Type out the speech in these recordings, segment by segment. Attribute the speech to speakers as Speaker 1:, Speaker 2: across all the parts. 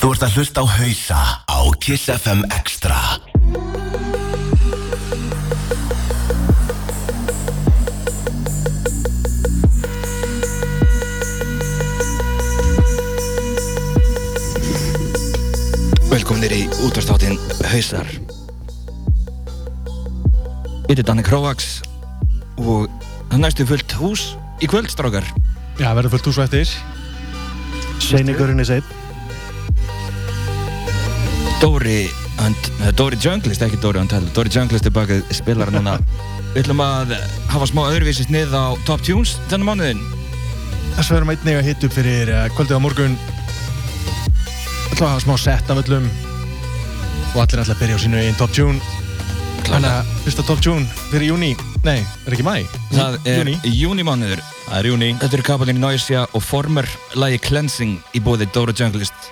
Speaker 1: Þú ert að hlusta á hausa á Kiss FM Extra.
Speaker 2: Velkominir í útvarstáttin Hausar. Ég heiti Danni Króvaks og það næstu fullt hús í kvöld, strákar.
Speaker 3: Já, verður fullt hús og eftir.
Speaker 4: Seinigurinn er seitt
Speaker 2: Dóri, uh, Dóri Junglist, ekki Dóri Antell Dóri Junglist er bakið spilar núna. Við ætlum að hafa smá öðruvísi snið á Top Tunes þennan mánuðin
Speaker 3: Þess verðum einnig að hitta upp fyrir uh, kvöldið á morgun. Ætla að hafa smá set af öllum. Og allir ætla að byrja á sínu einn top tune. Þannig að fyrsta top tune fyrir júni Nei, er ekki mæ?
Speaker 2: Það er
Speaker 3: Júní.
Speaker 2: júnimánuður
Speaker 3: Það er júni
Speaker 2: Þetta eru kapalinn Noisia og Former lagi Cleansing í bóði Dóri Junglist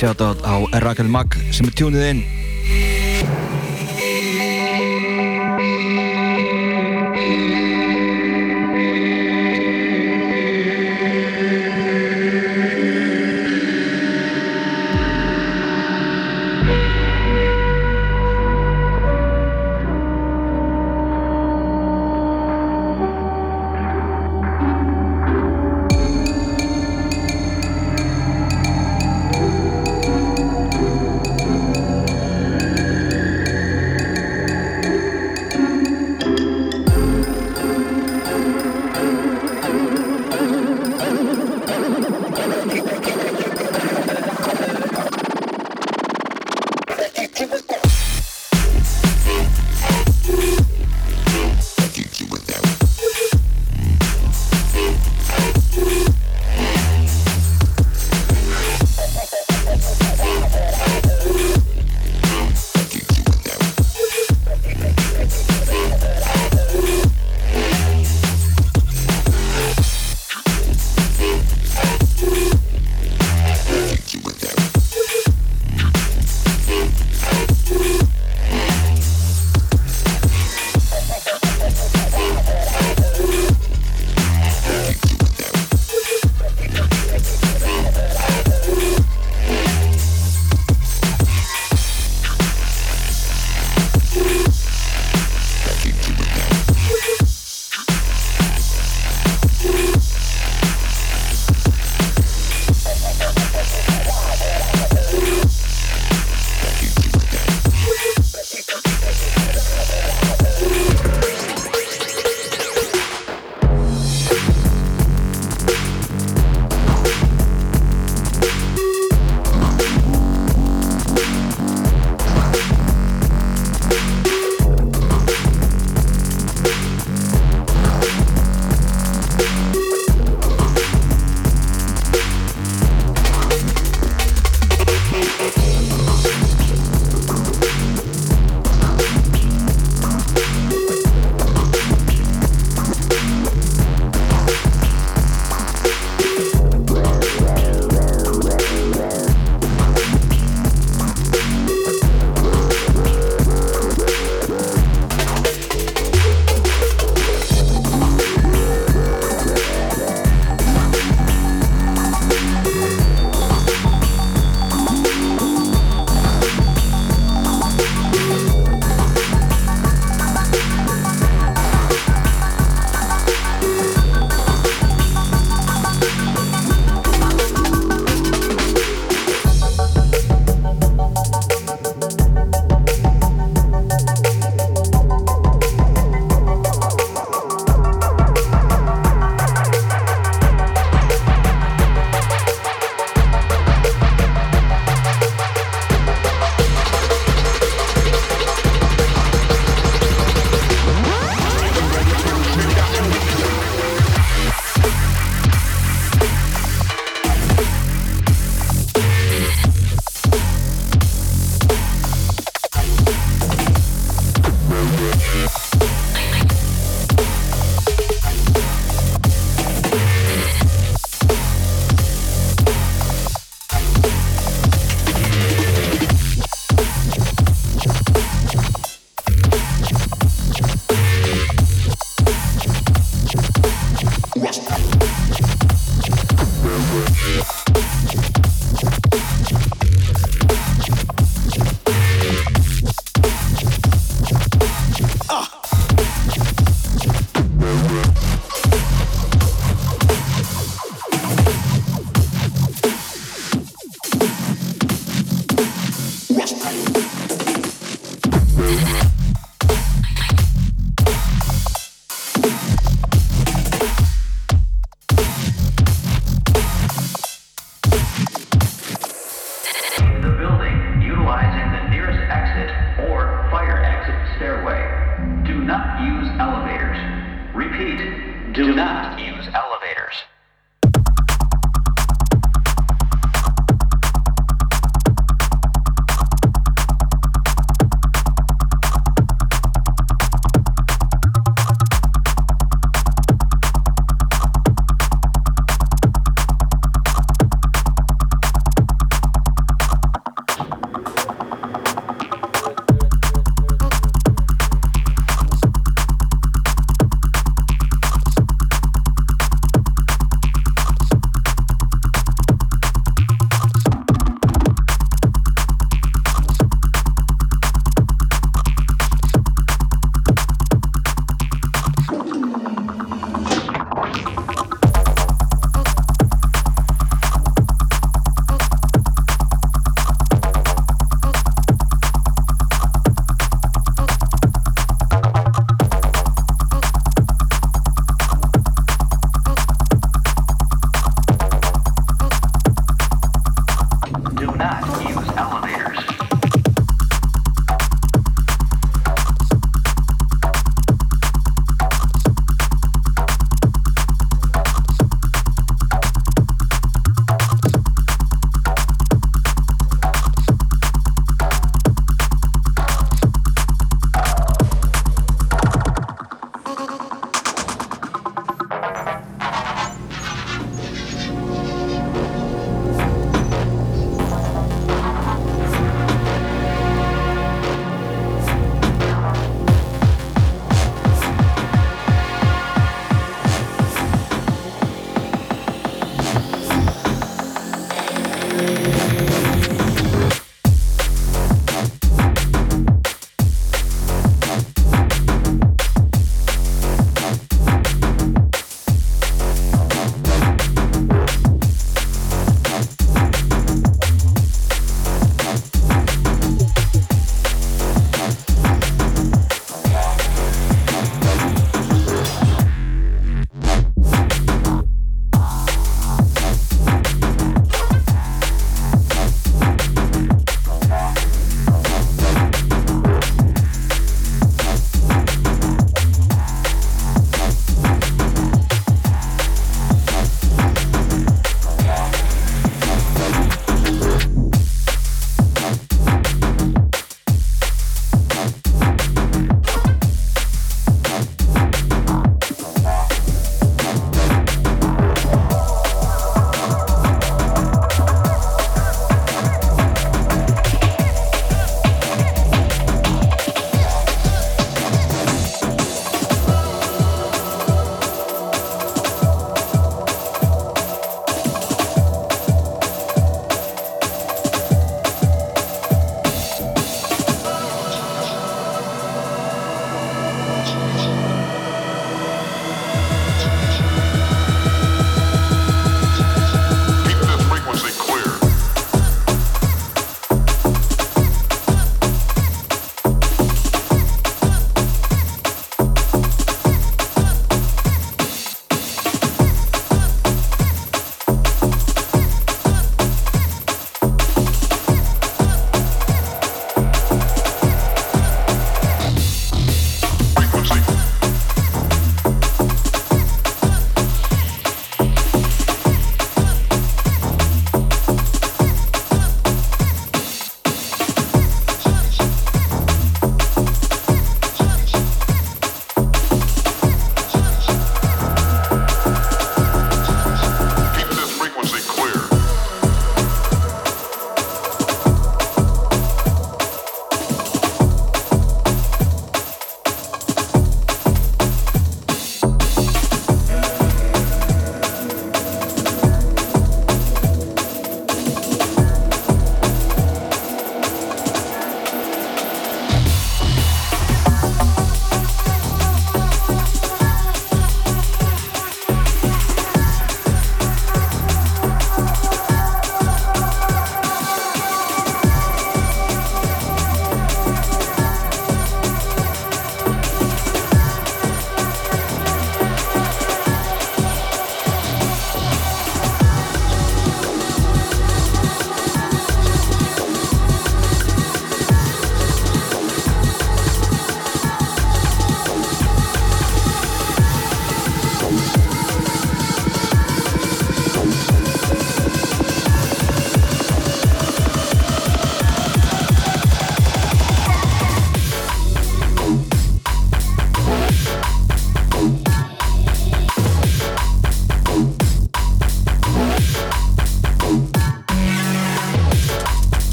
Speaker 2: shoutout á Rakel Mag sem er tjúnið inn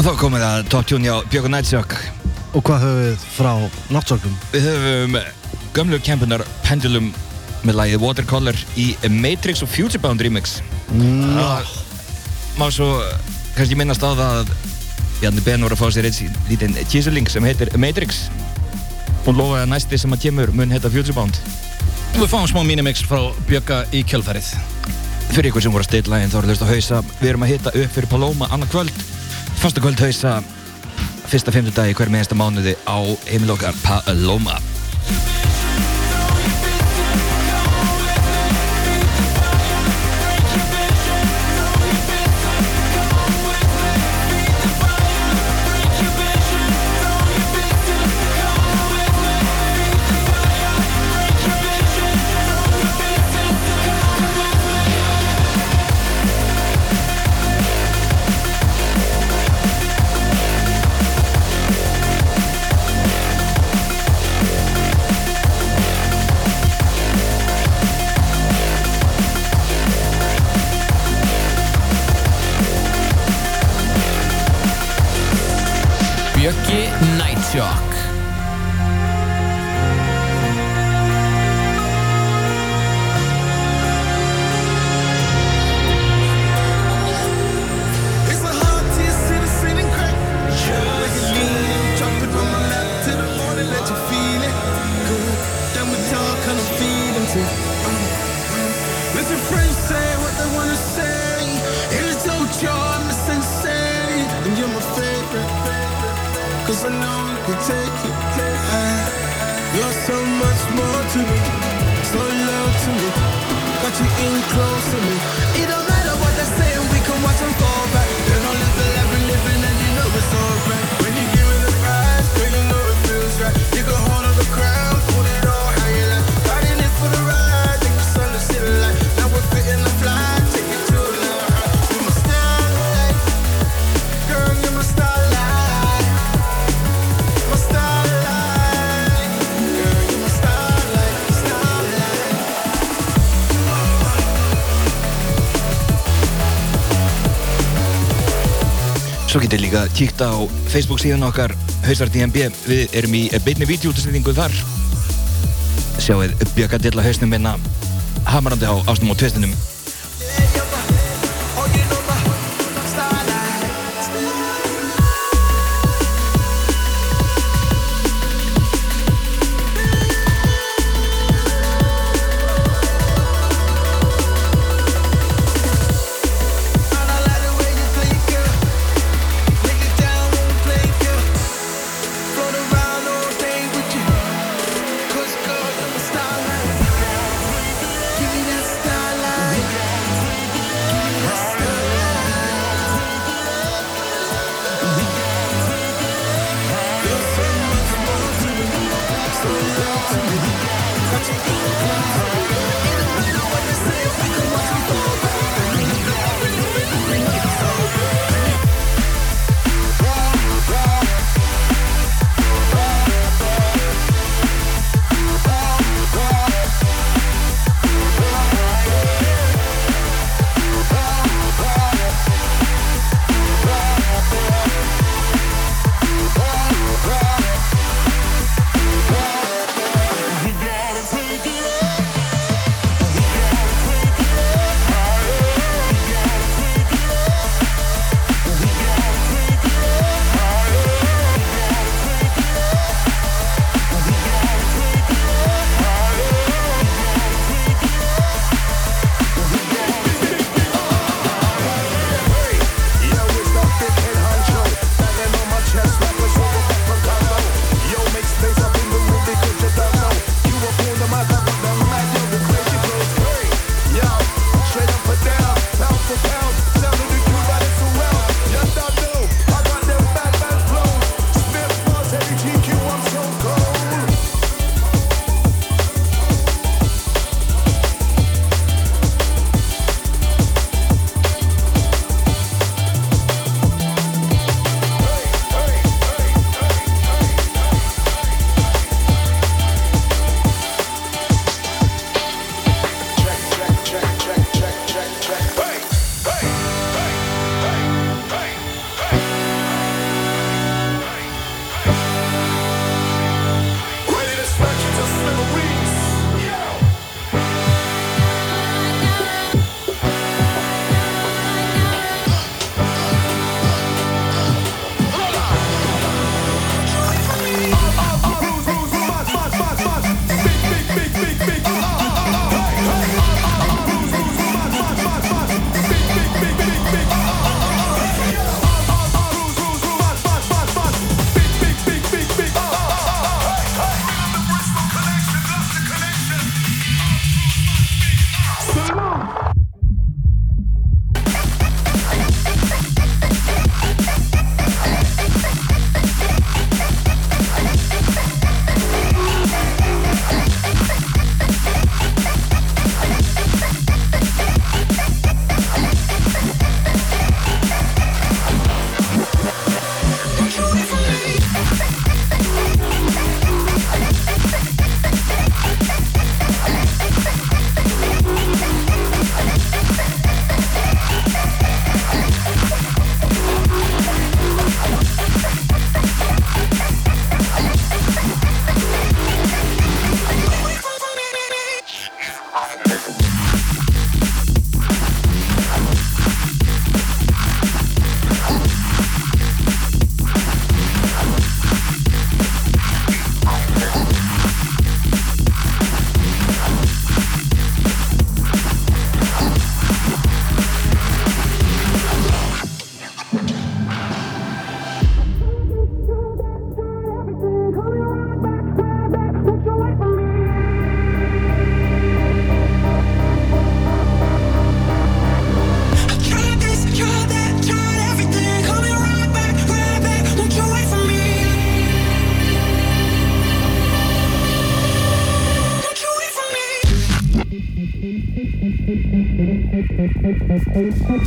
Speaker 5: Og þá komið það Top Tune hjá Björg og Nightshock.
Speaker 3: Og hvað höfum við frá náttsögnum?
Speaker 5: Við höfum gömlu kempunar Pendulum með lagið Watercolor í Matrix og Futurebound remix.
Speaker 3: Ná,
Speaker 5: Má svo kannski minnast á það að Bjarni Ben voru að fá sér eitt lítinn kísuling sem heitir Matrix. Hún lofaði að næsti sem að kemur mun heita Futurebound
Speaker 6: Við fáum smá minimix frá Bjögga í kjölfærið.
Speaker 5: Fyrir ykkur sem voru að stilla en þá eru hlust að hausa. Við erum að hitta upp fyrir Paloma annað kvöld Fasta kvöld hausa Fyrsta fimmtudagi hver meðasta mánuði á heimilokkar Paloma Shock. Kíkt á Facebook síðan okkar Hausar DMB Við erum í beinni vídeoútastendingu þar. Sjáuð Björg að dilla hausnum minna Hamarandi á ásnum og tvistinum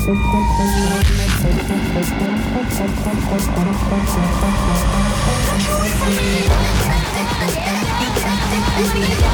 Speaker 7: Thank you.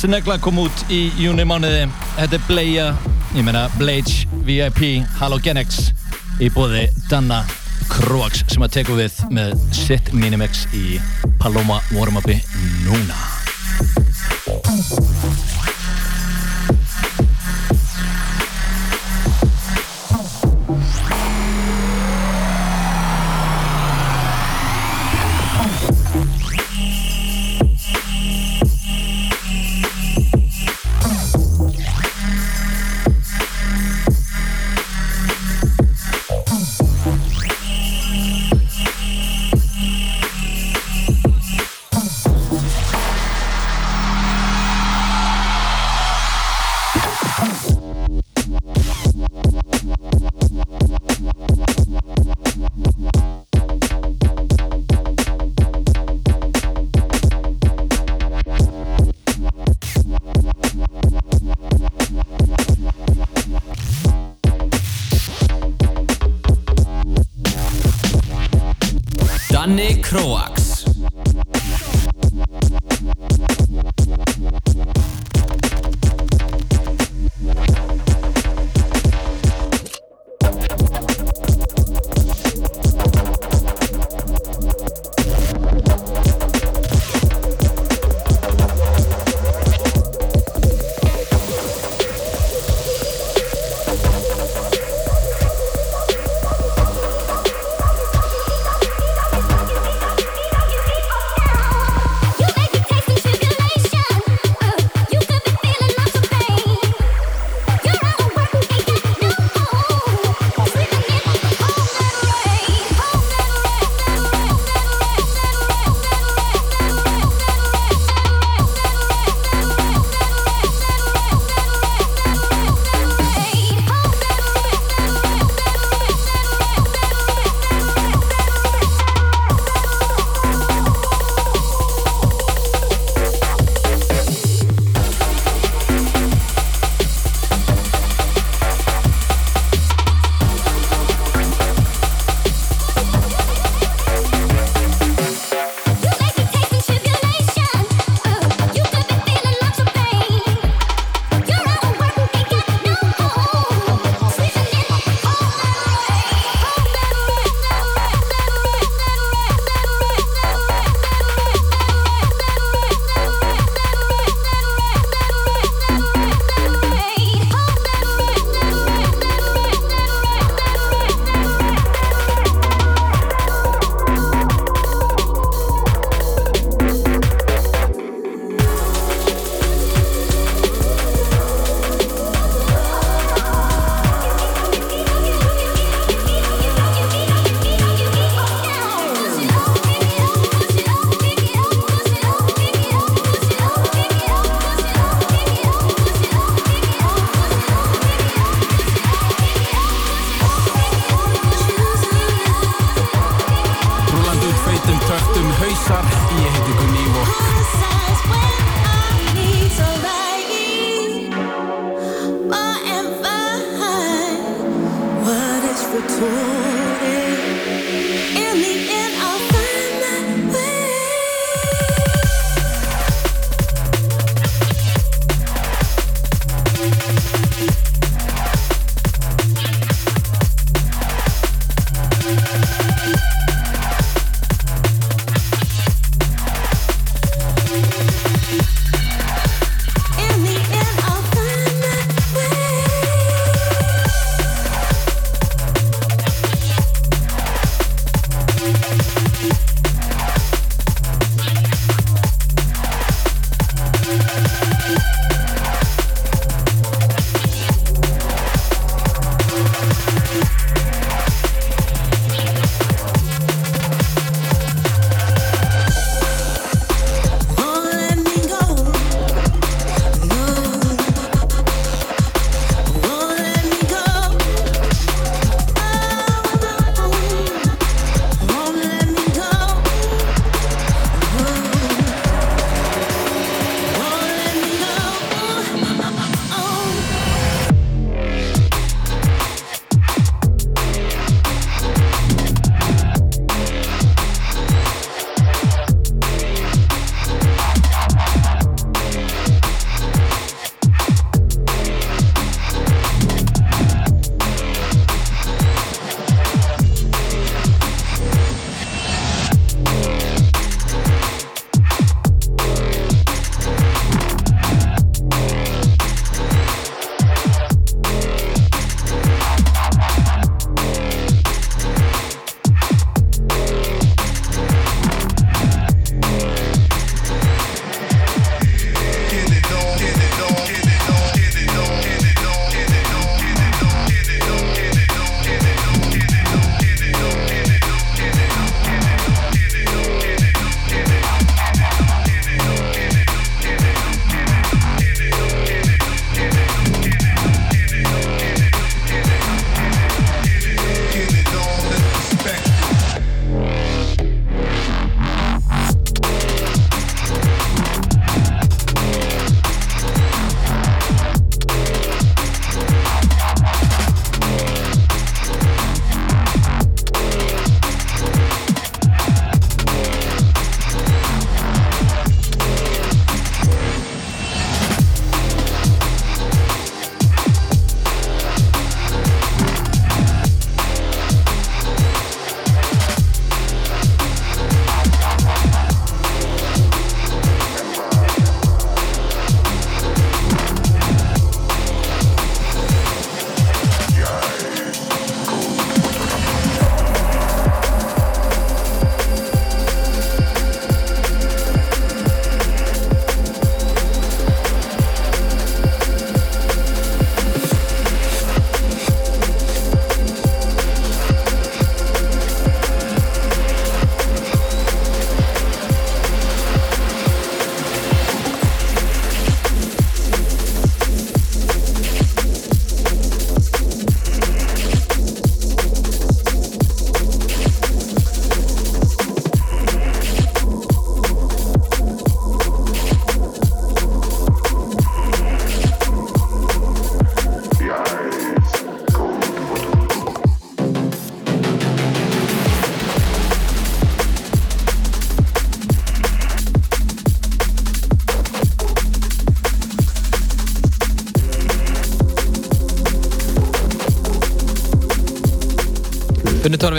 Speaker 6: Þessi negla kom út í júni mánuði. Þetta er Bleia, ég meina Bleach VIP Halogenics í bóði Danna Kroax sem að teku við með sitt Minimix í Paloma warm-upi núna.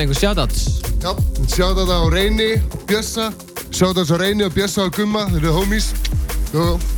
Speaker 8: við einhver shoutouts?
Speaker 9: Já, shoutout á Reyni, Bjössa, shoutout á Reyni og Bjössa og Gumma, þeir eru homies.
Speaker 6: Jó, jó.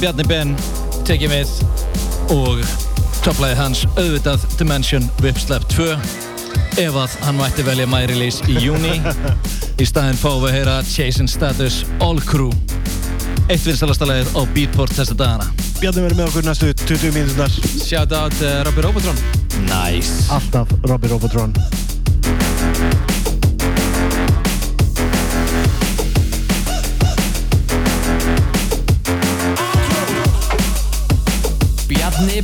Speaker 6: Bjarni Ben tekið við og topplæði hans auðvitað Dimension Whipslap 2 ef að hann mætti velja my release í júni í staðinn fáum við að heyra Chasing Status All Crew. Eitt vinstalastalagið á Beatport þessa dagana.
Speaker 3: Bjarni verður með okkur næstu 20 mínútunar
Speaker 8: Shout out uh, Robby Robotron.
Speaker 6: Nice.
Speaker 4: Alltaf Robby Robotron
Speaker 8: Bjarni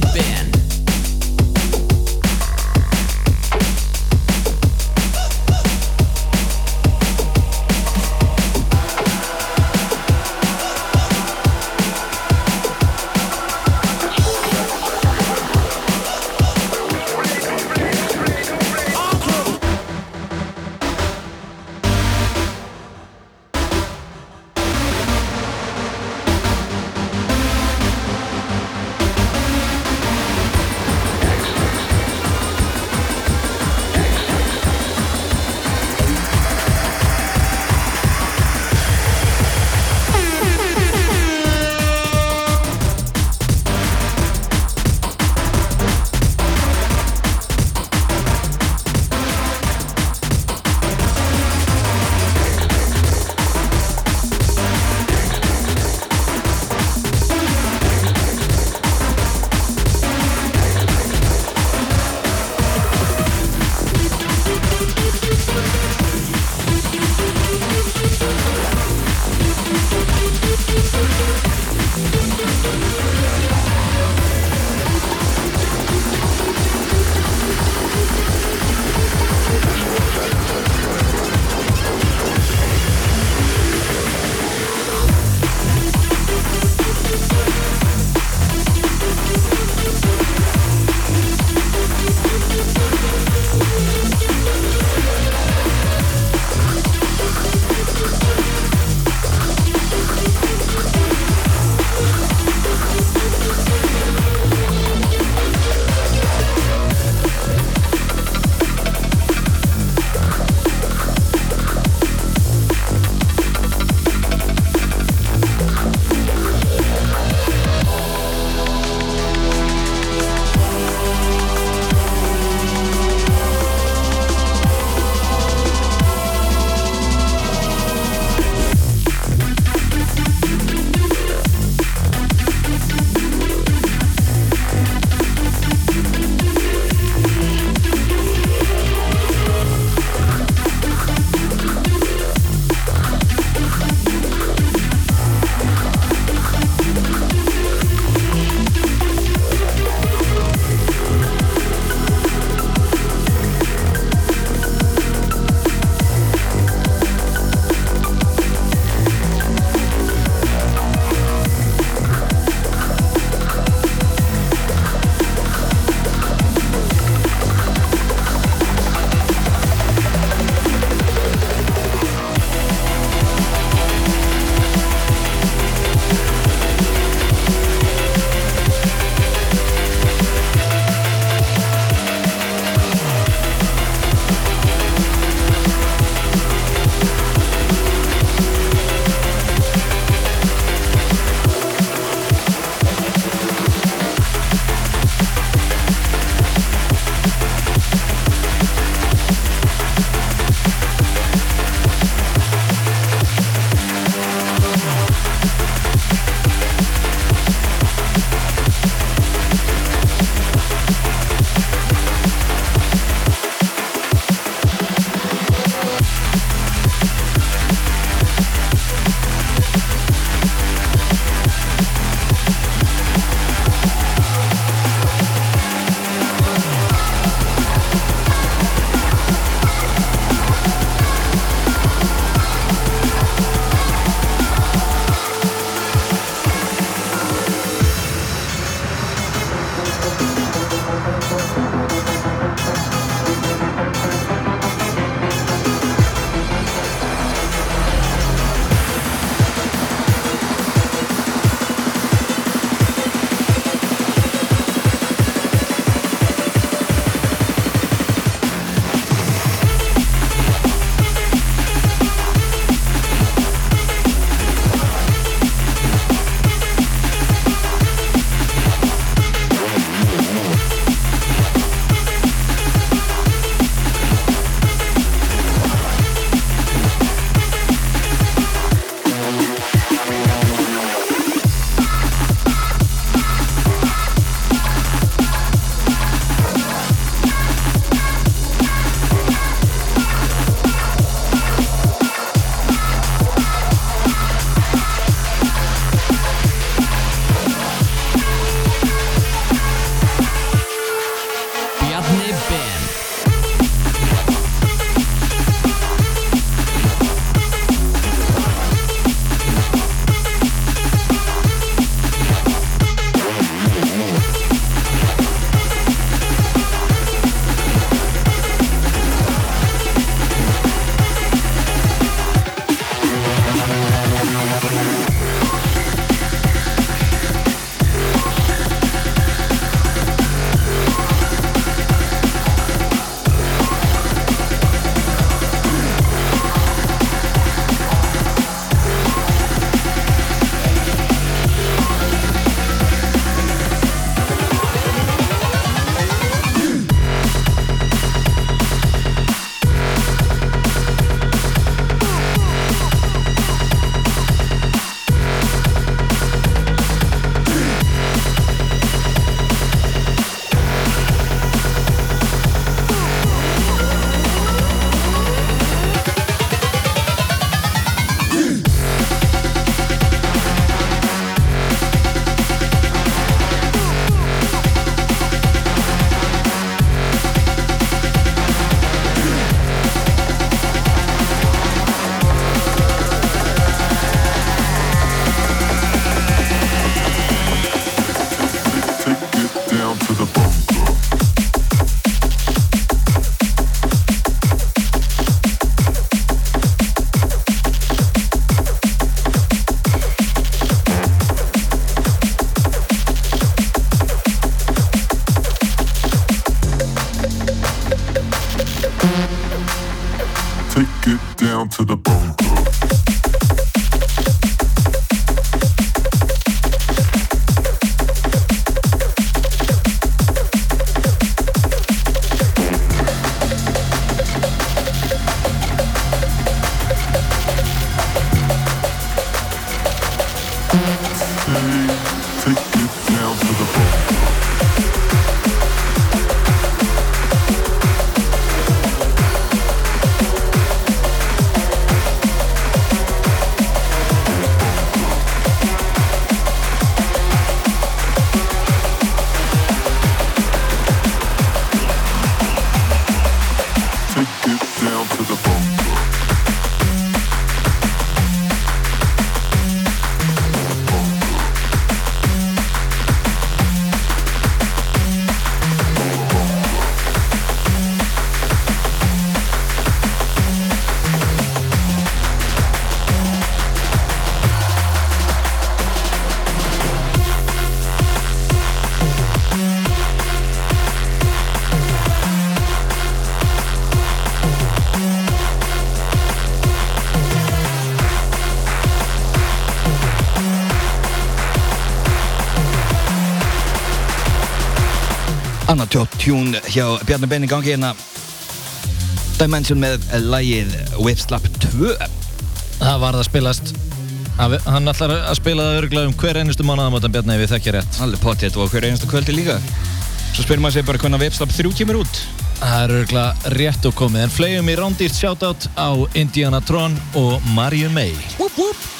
Speaker 2: Top Tune hjá Bjarni Benni gangi hérna Dimension með lægið Whipslap 2
Speaker 6: Það var það að spilast. Hann ætlar að spila það örgulega um hver einustu mánuðamótan Bjarni ef við þekkja rétt.
Speaker 2: Allir potið og hver einasta kvöldi líka. Svo spyrir maður sig bara hvernig Whipslap 3 kemur út.
Speaker 6: Það er örgulega rétt og komið. En flegum í rándýrt shoutout á Indiana Tron og Mariu May.
Speaker 2: Whoop whoop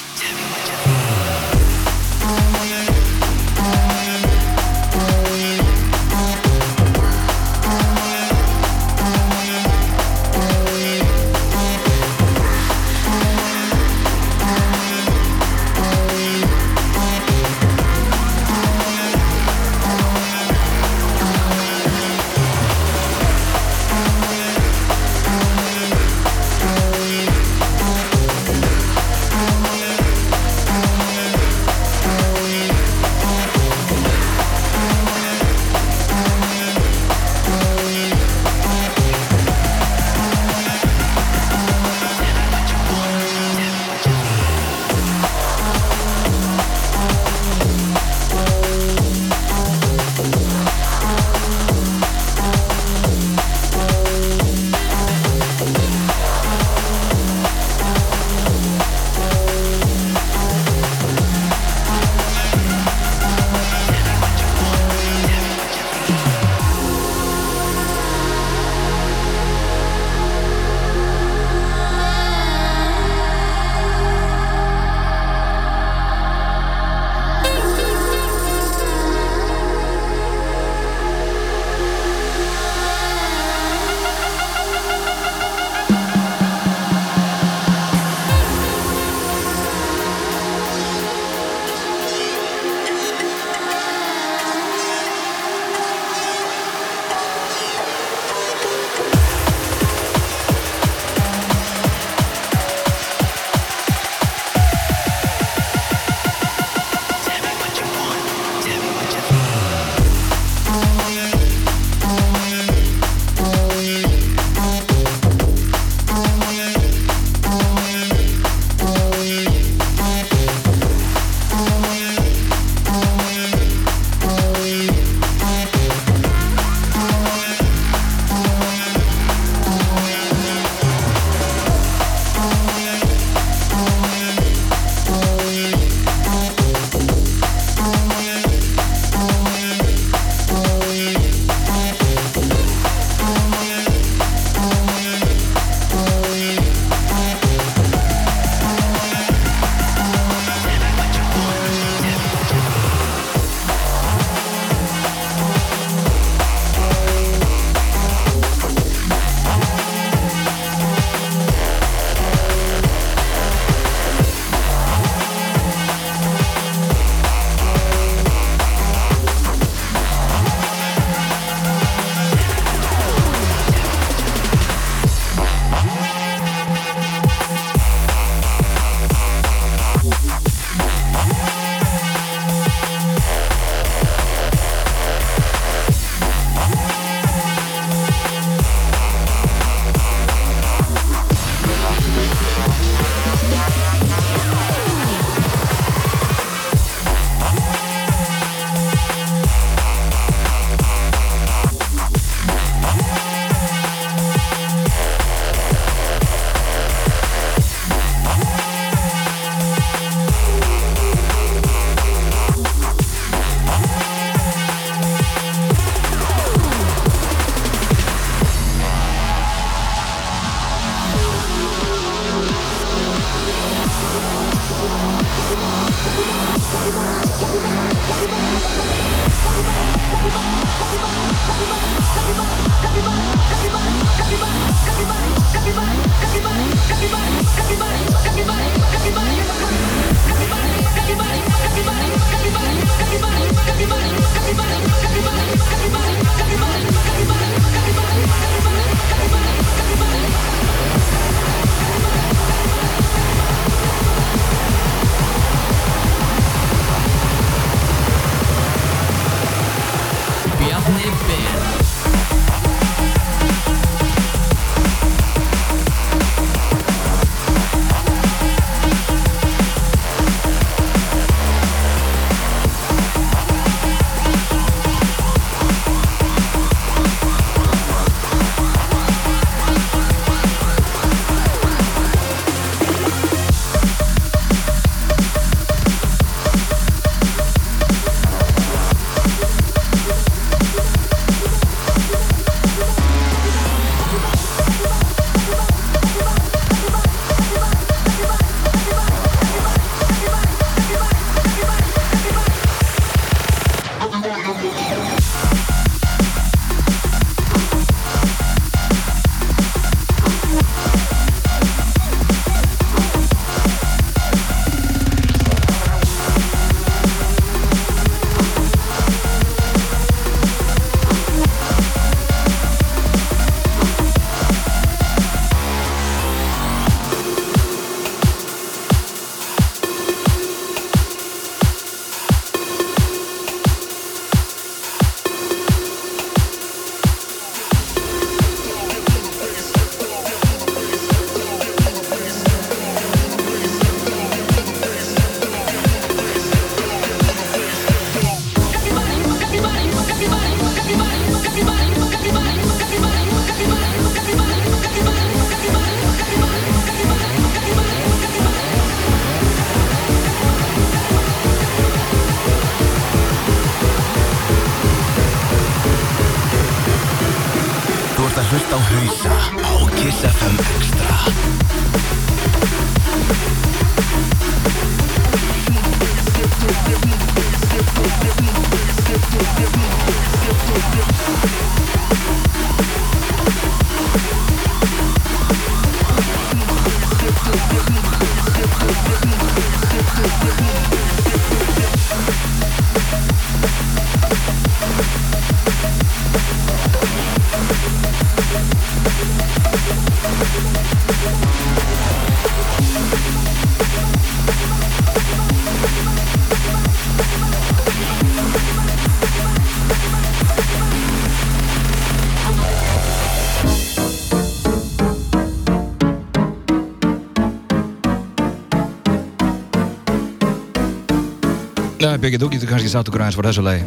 Speaker 2: Já, Björki, þú getur kannski satt okkur aðeins fyrir þessu lagi.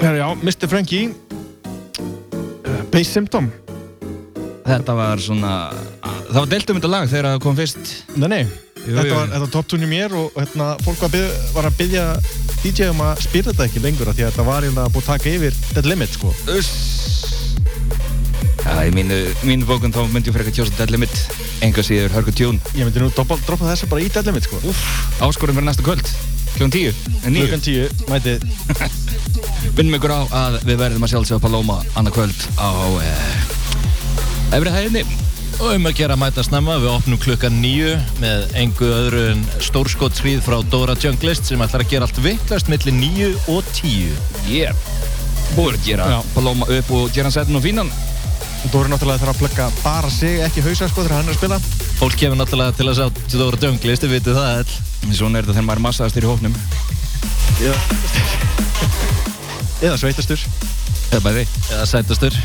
Speaker 3: Herra, já, Mr. Frankie uh, Base Symptom
Speaker 2: Þetta var svona, það var deilt um þetta lag þegar það kom fyrst.
Speaker 3: Nei, nei,
Speaker 2: Jú,
Speaker 3: þetta var, þetta var top tune í mér og hérna, fólk var, byð, var að byggja DJ um að spila þetta ekki lengur því að þetta var eiginlega búið að taka yfir Dead Limit, sko.
Speaker 2: Já, í mínu, mínu bókun þá myndi ég frekar kjósa Dead Limit, enga síður hörku tjún.
Speaker 3: Ég myndi nú droppa, droppa þessu bara í Dead Limit, sko
Speaker 2: Úff, áskorun fyrir næsta kvöld, klukkan tíu.
Speaker 3: Klukkan tíu, mætið
Speaker 2: Minnum ykkur á að við verðum að sjálfsögja Paloma annað kvöld á uh, efri hæðinni.
Speaker 6: Og um að gera mæta snemma, við opnum klukkan nýju með engu öðru en stórskottsríð frá Dora Junglist sem ætlar að gera allt vittlast millir nýju og tíu.
Speaker 2: Yeah. Búið að gera
Speaker 3: Já.
Speaker 2: Paloma upp og gera hann setn og fínan.
Speaker 3: Dóri náttúrulega þarf að plugga bara sig, ekki hausa, sko, þegar hann er að spila
Speaker 6: Fólk kemur náttúrulega til að sjá Dora Junglist, þið vitið það all.
Speaker 2: Svona er þetta þegar maður er massaðastur í hóknum.
Speaker 3: Já Eða sveitastur
Speaker 2: Eða bæði.
Speaker 6: Eða sætastur.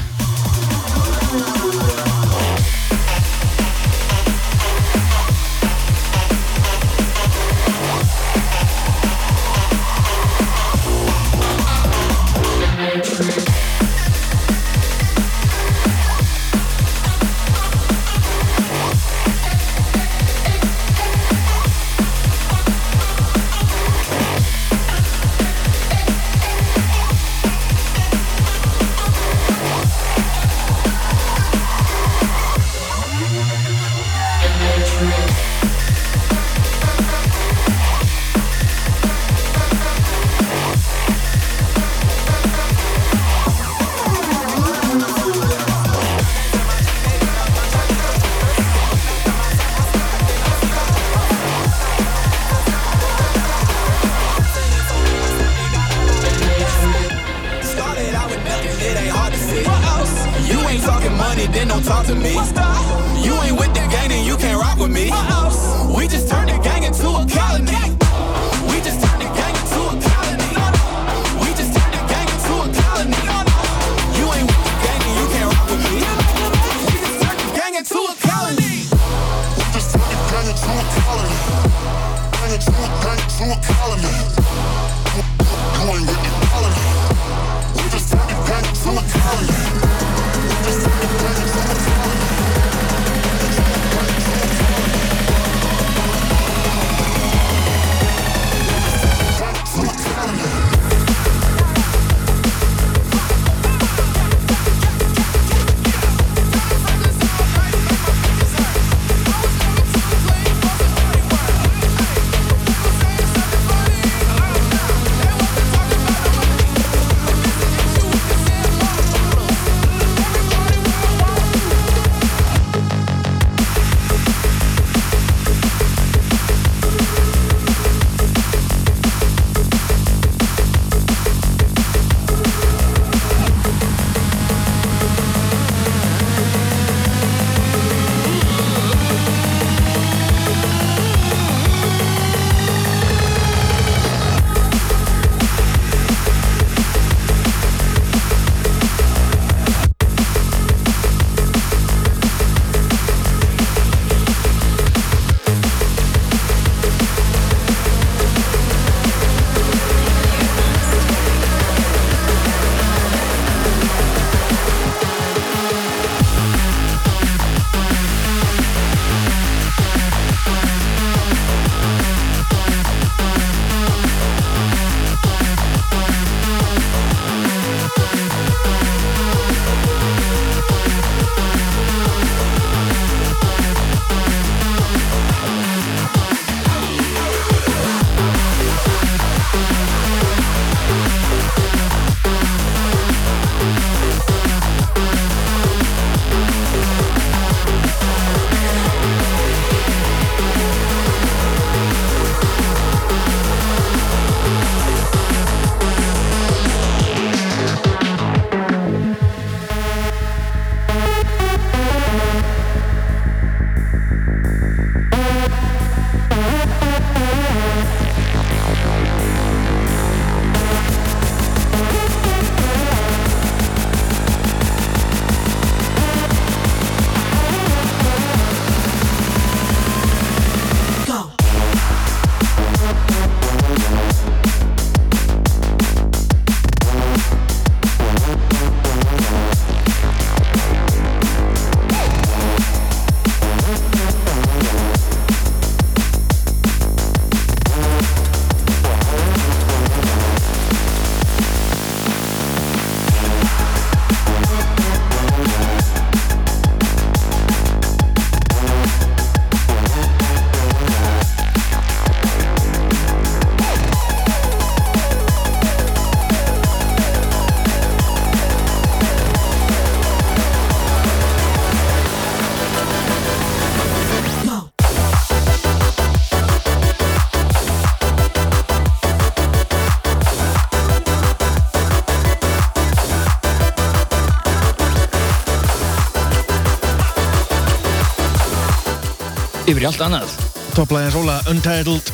Speaker 2: Yfir í allt annað.
Speaker 3: Topplæðins Óla Untitled.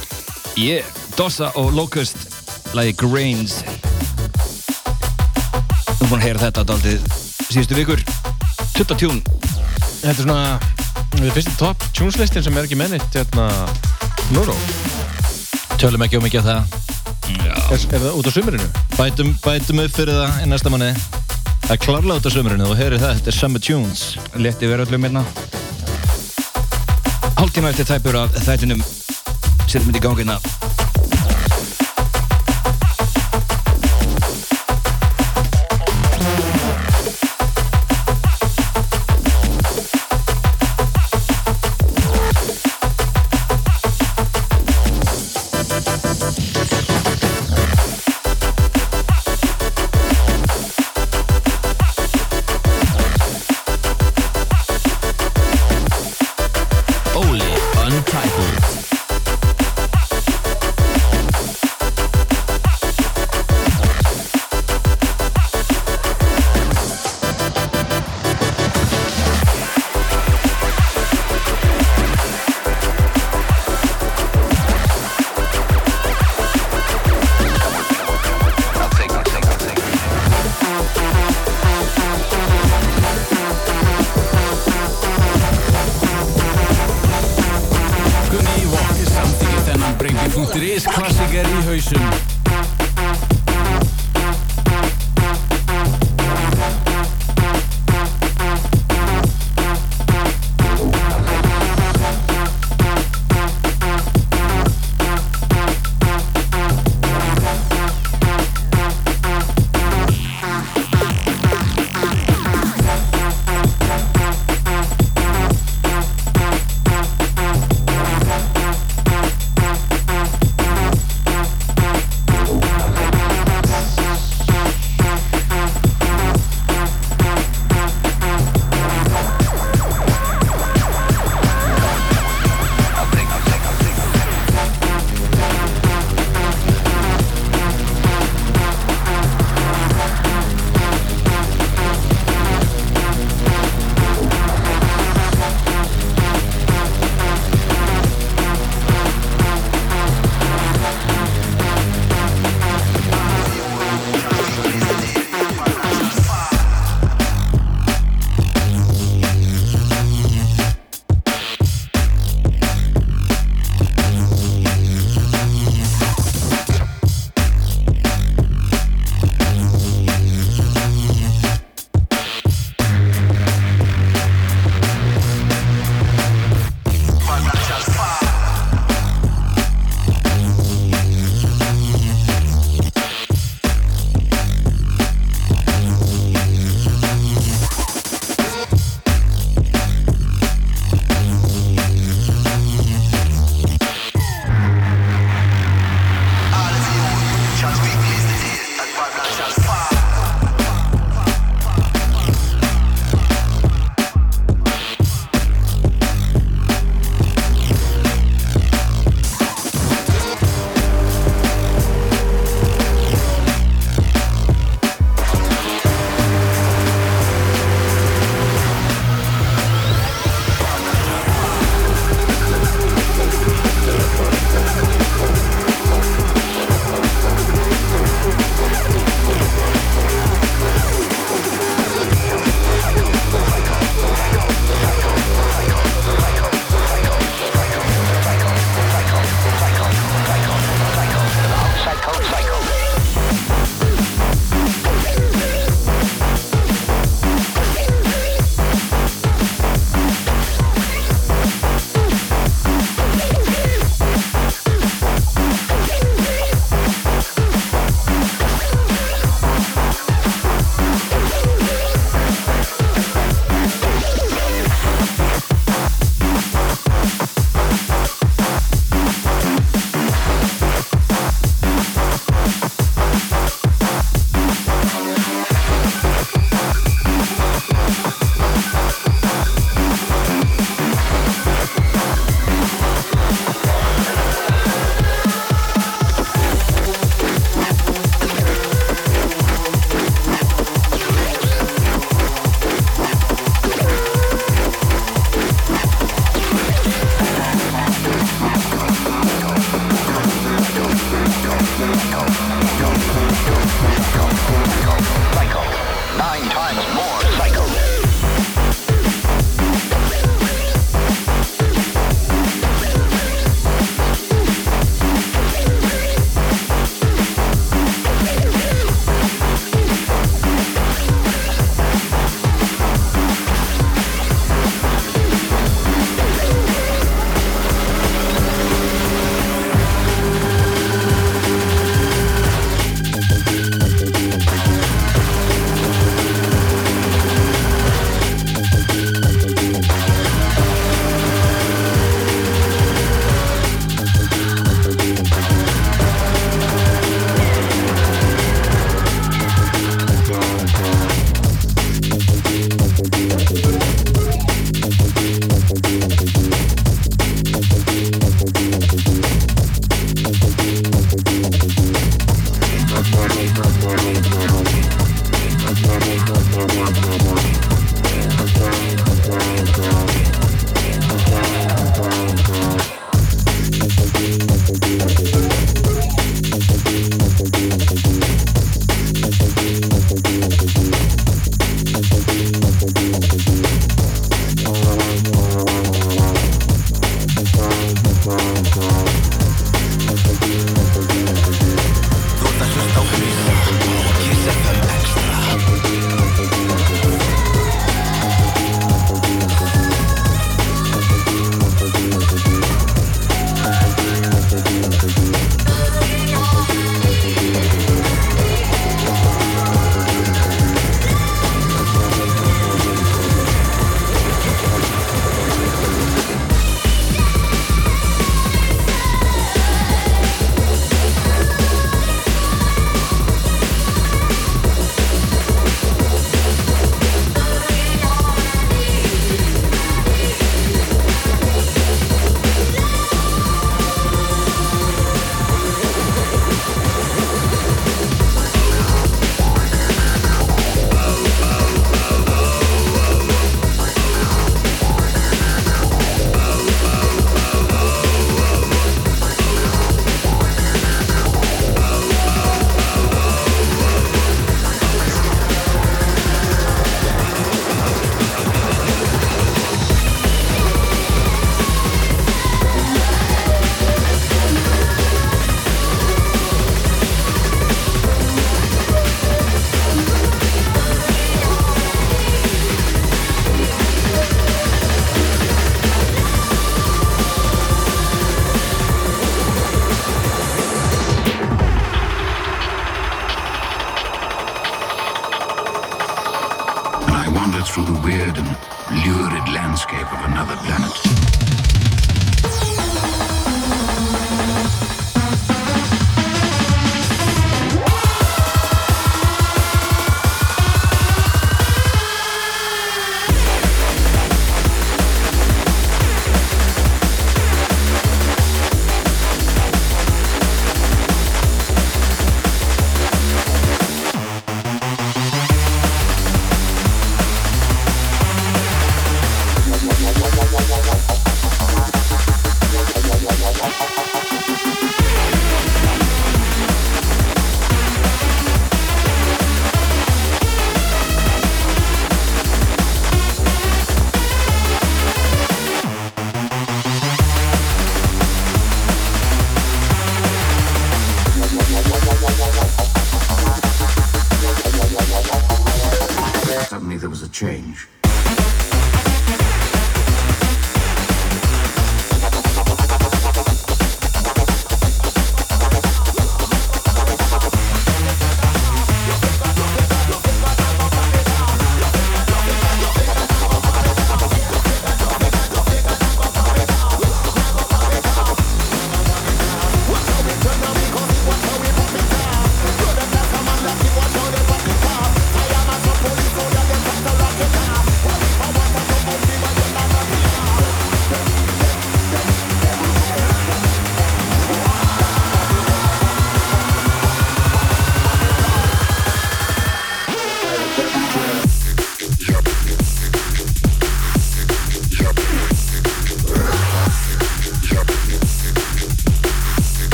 Speaker 2: Yeah, Dossa og Locust Lagi Grains. Þú búin að heyra þetta daldið síðustu vikur. Tutta tjún.
Speaker 3: Þetta er svona Við fyrstu top tuneslistin sem er ekki mennitt hérna Nuro
Speaker 6: Tölum ekki um mikið af það.
Speaker 3: Er, er það út á sumurinu?
Speaker 6: Bætum, bætum upp fyrir það í næsta manni Það er klárlega út á sömurinu og heyri það, þetta er Summer Tunes.
Speaker 2: Letti verið öllum minna Hálftíma eftir tæpur af þættinum. Setjum þetta í gangina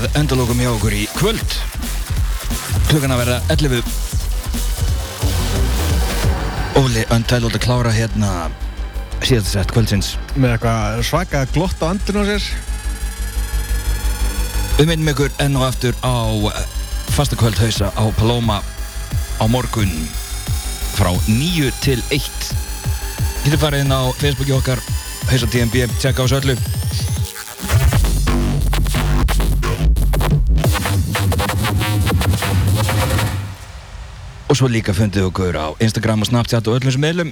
Speaker 2: að endalokum hjá okkur í kvöld. Klukkan að vera 11 Óli Untitled að klára hérna síðast sett kvöldsins.
Speaker 3: Með eitthvað svaka glott á andlun á sér.
Speaker 2: Við minnum ykkur enn og aftur á fasta kvöldhausa á Paloma á morgun frá 9 til 1 Getur farið inn á Facebooki okkar Hausa TMB, tjekka á þessu svo líka fundið okkur á Instagram og Snapchat og öllum sem meðlum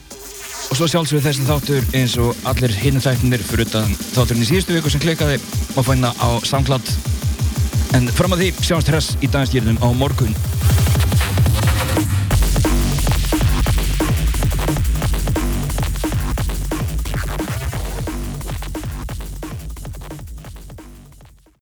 Speaker 2: Og svo sjálfsögur þessi þáttur eins og allir hinn þættinir fyrir utan þátturinn í síðustu viku sem klikkaði og finna á SoundCloud. En fram að því sjáumst hress í dagstýrnum á morgun